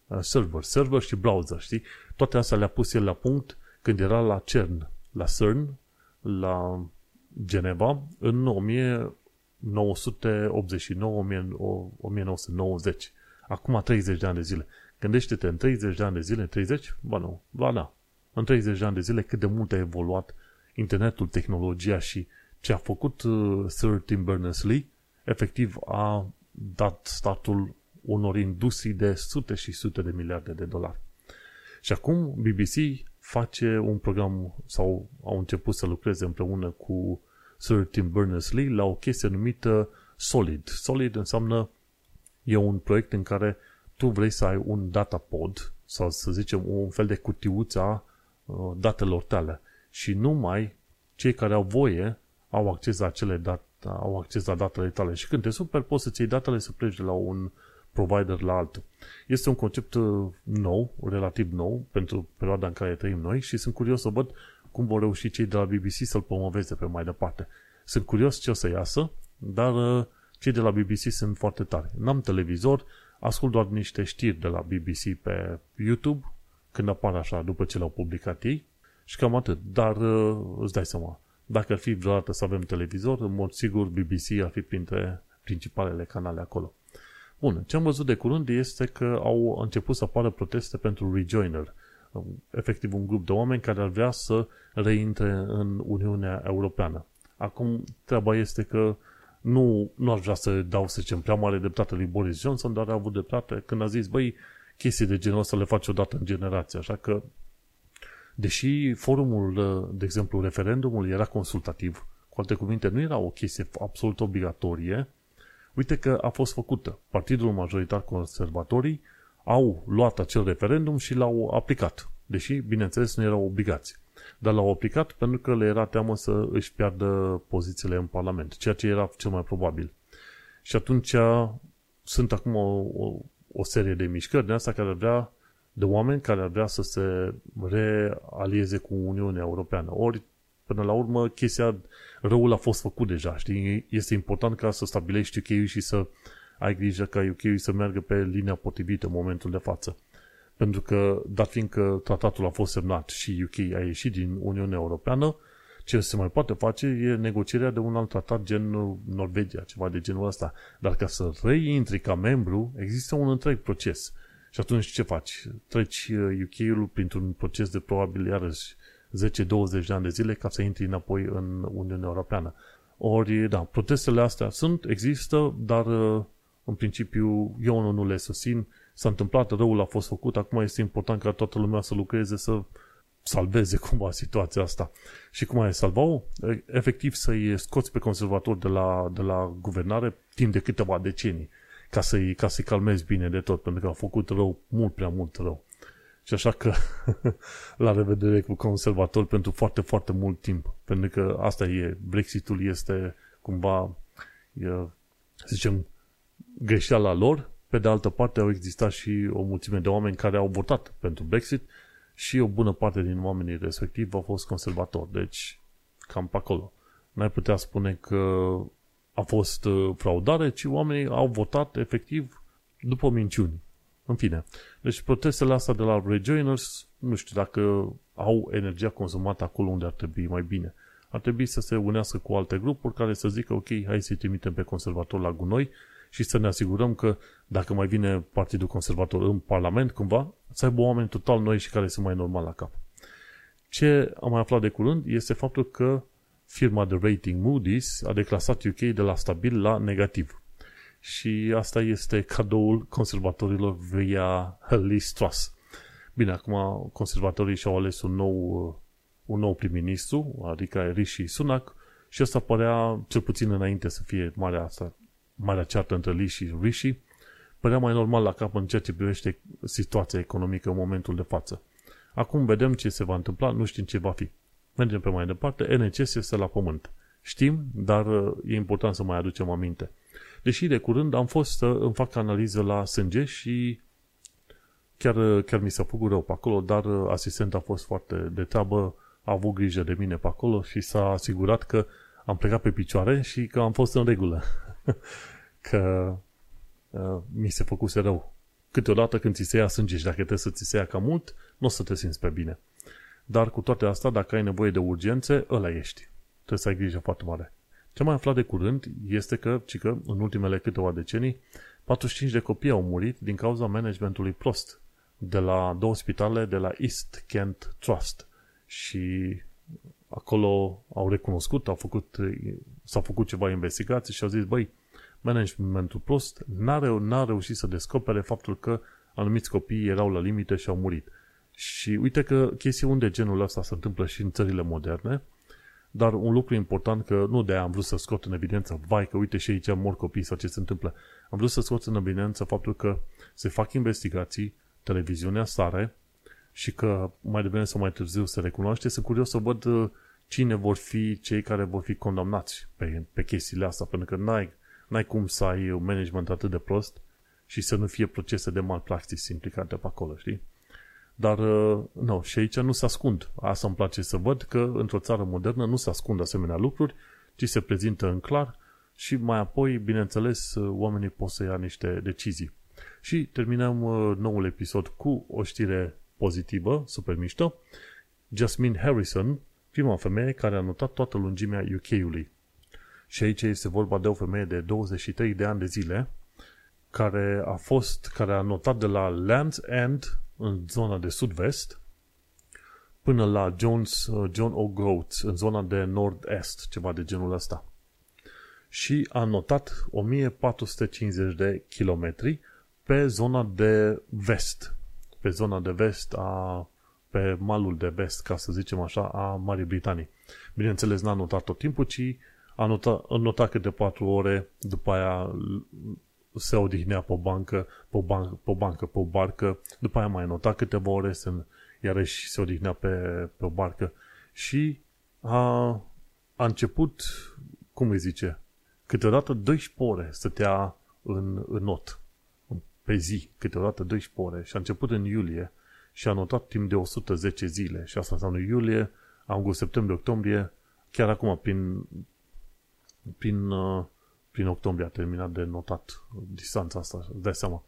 uh, server, server și browser, știi? Toate astea le-a pus el la punct când era la CERN, la CERN, la Geneva, în 1989-1990. Acum 30 de ani de zile. Gândește-te, în 30 de ani de zile, 30? Ba nu, ba da. În 30 de ani de zile cât de mult a evoluat internetul, tehnologia și ce a făcut uh, Sir Tim Berners-Lee, efectiv a dat startul unor industrii de sute și sute de miliarde de dolari. Și acum BBC face un program sau au început să lucreze împreună cu Sir Tim Berners-Lee la o chestie numită Solid. Solid înseamnă e un proiect în care tu vrei să ai un datapod sau să zicem un fel de cutiuța uh, datelor tale și numai cei care au voie au acces la acele date, au acces la datele tale și când te super poți să-ți iei datele să pleci de la un provider la altul. Este un concept uh, nou, relativ nou, pentru perioada în care trăim noi și sunt curios să văd cum vor reuși cei de la BBC să-l promoveze pe mai departe. Sunt curios ce o să iasă, dar uh, cei de la BBC sunt foarte tari. N-am televizor, ascult doar niște știri de la BBC pe YouTube, când apar așa, după ce le-au publicat ei, și cam atât. Dar uh, îți dai seama, dacă ar fi vreodată să avem televizor, în mod sigur BBC ar fi printre principalele canale acolo. Bun, ce am văzut de curând este că au început să apară proteste pentru Rejoiner, efectiv un grup de oameni care ar vrea să reintre în Uniunea Europeană. Acum, treaba este că nu, nu aș vrea să dau, să zicem, prea mare dreptate lui Boris Johnson, dar a avut dreptate când a zis, băi, chestii de genul ăsta le faci odată în generație, așa că deși forumul, de exemplu, referendumul era consultativ, cu alte cuvinte, nu era o chestie absolut obligatorie, uite că a fost făcută. Partidul majoritar conservatorii au luat acel referendum și l-au aplicat, deși, bineînțeles, nu erau obligați. Dar l-au aplicat pentru că le era teamă să își piardă pozițiile în Parlament, ceea ce era cel mai probabil. Și atunci sunt acum o, o, o serie de mișcări de asta care ar vrea, de oameni care ar vrea să se realieze cu Uniunea Europeană. Ori, până la urmă, chestia, răul a fost făcut deja, știi? Este important ca să stabilești uk și să ai grijă ca uk să meargă pe linia potrivită în momentul de față. Pentru că, dat fiindcă tratatul a fost semnat și UK a ieșit din Uniunea Europeană, ce se mai poate face e negocierea de un alt tratat gen Norvegia, ceva de genul ăsta. Dar ca să reintri ca membru, există un întreg proces. Și atunci ce faci? Treci UK-ul uh, printr-un proces de probabil iarăși 10-20 de ani de zile ca să intri înapoi în Uniunea Europeană. Ori, da, protestele astea sunt, există, dar uh, în principiu eu nu le susțin s-a întâmplat, răul a fost făcut, acum este important ca toată lumea să lucreze, să salveze (laughs) cumva situația asta. Și cum ai salva Efectiv să-i scoți pe conservatori de la, de la guvernare timp de câteva decenii, ca să-i, ca să-i calmezi bine de tot, pentru că au făcut rău, mult prea mult rău. Și așa că (laughs) la revedere cu conservatori pentru foarte, foarte mult timp. Pentru că asta e, Brexitul este cumva, e, să zicem, greșeala lor, pe de altă parte, au existat și o mulțime de oameni care au votat pentru Brexit și o bună parte din oamenii respectiv au fost conservatori. Deci, cam pe acolo. N-ai putea spune că a fost uh, fraudare, ci oamenii au votat efectiv după minciuni. În fine. Deci protestele astea de la Rejoiners, nu știu dacă au energia consumată acolo unde ar trebui mai bine. Ar trebui să se unească cu alte grupuri care să zică, ok, hai să-i trimitem pe conservator la gunoi și să ne asigurăm că dacă mai vine Partidul Conservator în Parlament cumva, să aibă oameni total noi și care sunt mai normal la cap. Ce am mai aflat de curând este faptul că firma de rating Moody's a declasat UK de la stabil la negativ. Și asta este cadoul conservatorilor via Liz Truss. Bine, acum conservatorii și-au ales un nou, un nou prim-ministru, adică Rishi Sunak, și asta părea, cel puțin înainte să fie marea asta, marea ceartă între Lee și Rishi, părea mai normal la cap în ceea ce privește situația economică în momentul de față. Acum vedem ce se va întâmpla, nu știm ce va fi. Mergem pe mai departe, NCS este la pământ. Știm, dar uh, e important să mai aducem aminte. Deși de curând am fost să îmi fac analiză la sânge și chiar, uh, chiar mi s-a făcut rău pe acolo, dar uh, asistent a fost foarte de treabă, a avut grijă de mine pe acolo și s-a asigurat că am plecat pe picioare și că am fost în regulă. (laughs) că uh, mi se făcuse rău. Câteodată când ți se ia sânge și dacă trebuie să ți se ia cam mult, nu o să te simți pe bine. Dar cu toate astea, dacă ai nevoie de urgențe, ăla ești. Trebuie să ai grijă foarte mare. Ce mai aflat de curând este că, cică, în ultimele câteva decenii, 45 de copii au murit din cauza managementului prost de la două spitale de la East Kent Trust. Și acolo au recunoscut, au făcut, s-au făcut ceva investigații și au zis, băi, managementul prost n-a, reu- n-a reușit să descopere faptul că anumiți copii erau la limite și au murit. Și uite că chestiuni de genul ăsta se întâmplă și în țările moderne, dar un lucru important că nu de am vrut să scot în evidență, vai că uite și aici mor copii sau ce se întâmplă. Am vrut să scot în evidență faptul că se fac investigații, televiziunea sare și că mai devreme sau mai târziu se recunoaște. Sunt curios să văd uh, cine vor fi cei care vor fi condamnați pe, pe chestiile astea, pentru că n-ai, n-ai cum să ai un management atât de prost și să nu fie procese de malpractice implicate pe acolo, știi? Dar, uh, nu, și aici nu se ascund. Asta îmi place să văd că într-o țară modernă nu se ascund asemenea lucruri, ci se prezintă în clar și mai apoi, bineînțeles, uh, oamenii pot să ia niște decizii. Și terminăm uh, noul episod cu o știre pozitivă, super mișto. Jasmine Harrison, prima femeie care a notat toată lungimea UK-ului. Și aici este vorba de o femeie de 23 de ani de zile, care a fost, care a notat de la Land's End în zona de sud-vest până la Jones, uh, John O'Groats în zona de nord-est, ceva de genul ăsta. Și a notat 1450 de kilometri pe zona de vest, pe zona de vest a pe malul de vest, ca să zicem așa, a Marii Britanii. Bineînțeles, n-a notat tot timpul, ci a notat, a notat câte patru ore, după aia se odihnea pe o bancă, pe o, ban- pe o bancă, pe o barcă, după aia mai nota câteva ore, se, iarăși se odihnea pe, pe o barcă. Și a, a început, cum îi zice, câteodată 12 ore stătea în, în not, pe zi, câteodată 12 ore. Și a început în iulie și a notat timp de 110 zile. Și asta înseamnă iulie, august, septembrie, octombrie, chiar acum prin, prin uh, prin octombrie a terminat de notat distanța asta, îți dai seama.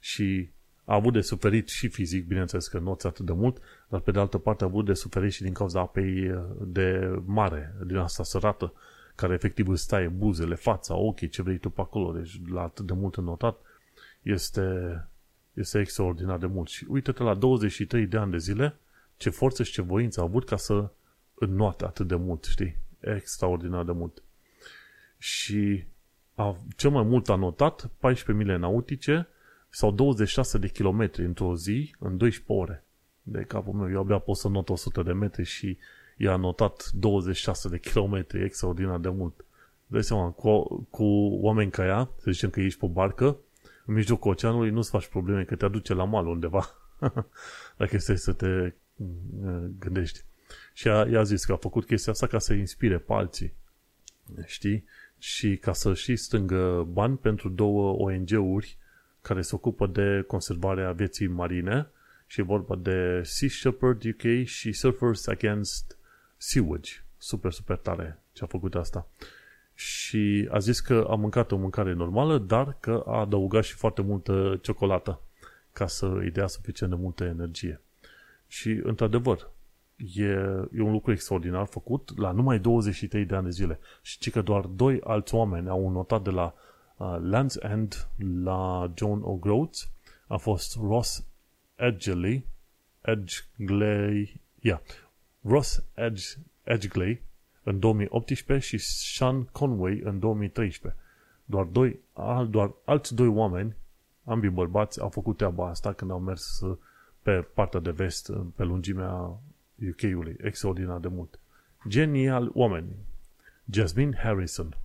Și a avut de suferit și fizic, bineînțeles că noți atât de mult, dar pe de altă parte a avut de suferit și din cauza apei uh, de mare, din asta sărată, care efectiv îți taie buzele, fața, ochii, ce vrei tu pe acolo, deci la atât de mult notat, este, este extraordinar de mult. Și uite-te la 23 de ani de zile, ce forță și ce voință a avut ca să înnoate atât de mult, știi? Extraordinar de mult. Și a, cel mai mult a notat 14 mile nautice sau 26 de kilometri într-o zi în 12 ore. De capul meu, eu abia pot să not 100 de metri și i-a notat 26 de kilometri, extraordinar de mult. Dai seama, cu, cu oameni ca ea, să zicem că ești pe barcă, în mijlocul oceanului nu-ți faci probleme că te aduce la mal undeva. (laughs) Dacă este să te mm, gândești. Și a, i-a zis că a făcut chestia asta ca să inspire pe alții. Știi? Și ca să și stângă bani pentru două ONG-uri care se ocupă de conservarea vieții marine și e vorba de Sea Shepherd UK și Surfers Against Sewage. Super, super tare ce a făcut asta. Și a zis că a mâncat o mâncare normală, dar că a adăugat și foarte multă ciocolată ca să îi dea suficient de multă energie. Și, într-adevăr, e, e un lucru extraordinar făcut la numai 23 de ani de zile. Și că doar doi alți oameni au notat de la uh, Land's End la John O'Groats a fost Ross Edgley, Edgley, yeah, Ross Edge, Edgley în 2018 și Sean Conway în 2013. Doar, doi, al, doar alți doi oameni, ambii bărbați, au făcut treaba asta când au mers pe partea de vest, pe lungimea UK-ului, extraordinar de mult. Genial oameni. Jasmine Harrison.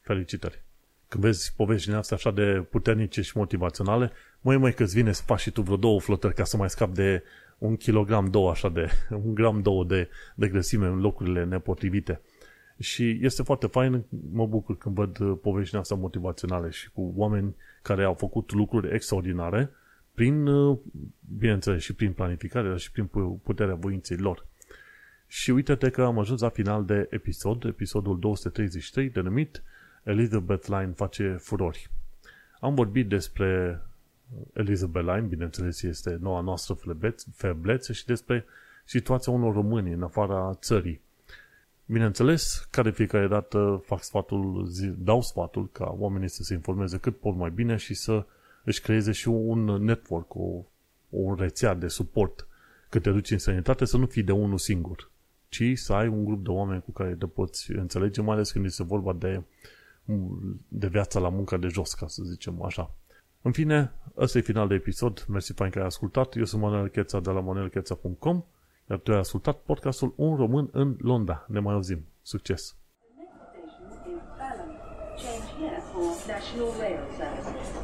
Felicitări. Când vezi povești din astea așa de puternice și motivaționale, măi, măi, că-ți vine să faci și tu vreo două flotări ca să mai scap de un kilogram, două așa de, (laughs) un gram, două de, de grăsime în locurile nepotrivite. Și este foarte fain, mă bucur când văd poveștile astea motivaționale și cu oameni care au făcut lucruri extraordinare prin, uh, bineînțeles, și prin planificare, dar și prin puterea voinței lor. Și uite-te că am ajuns la final de episod, episodul 233, denumit Elizabeth Line face furori. Am vorbit despre Elizabeth Line, bineînțeles este noua noastră feblețe și despre situația unor români în afara țării. Bineînțeles, care fiecare dată fac sfatul, dau sfatul ca oamenii să se informeze cât pot mai bine și să își creeze și un network, o, o rețea de suport când te duci în sănătate, să nu fii de unul singur, ci să ai un grup de oameni cu care te poți înțelege, mai ales când este vorba de, de viața la munca de jos, ca să zicem așa. În fine, ăsta e final de episod. Mersi fain că ai ascultat. Eu sunt Manuel Cheța de la manuelcheța.com iar tu ai ascultat podcastul Un Român în Londra. Ne mai auzim. Succes! The next station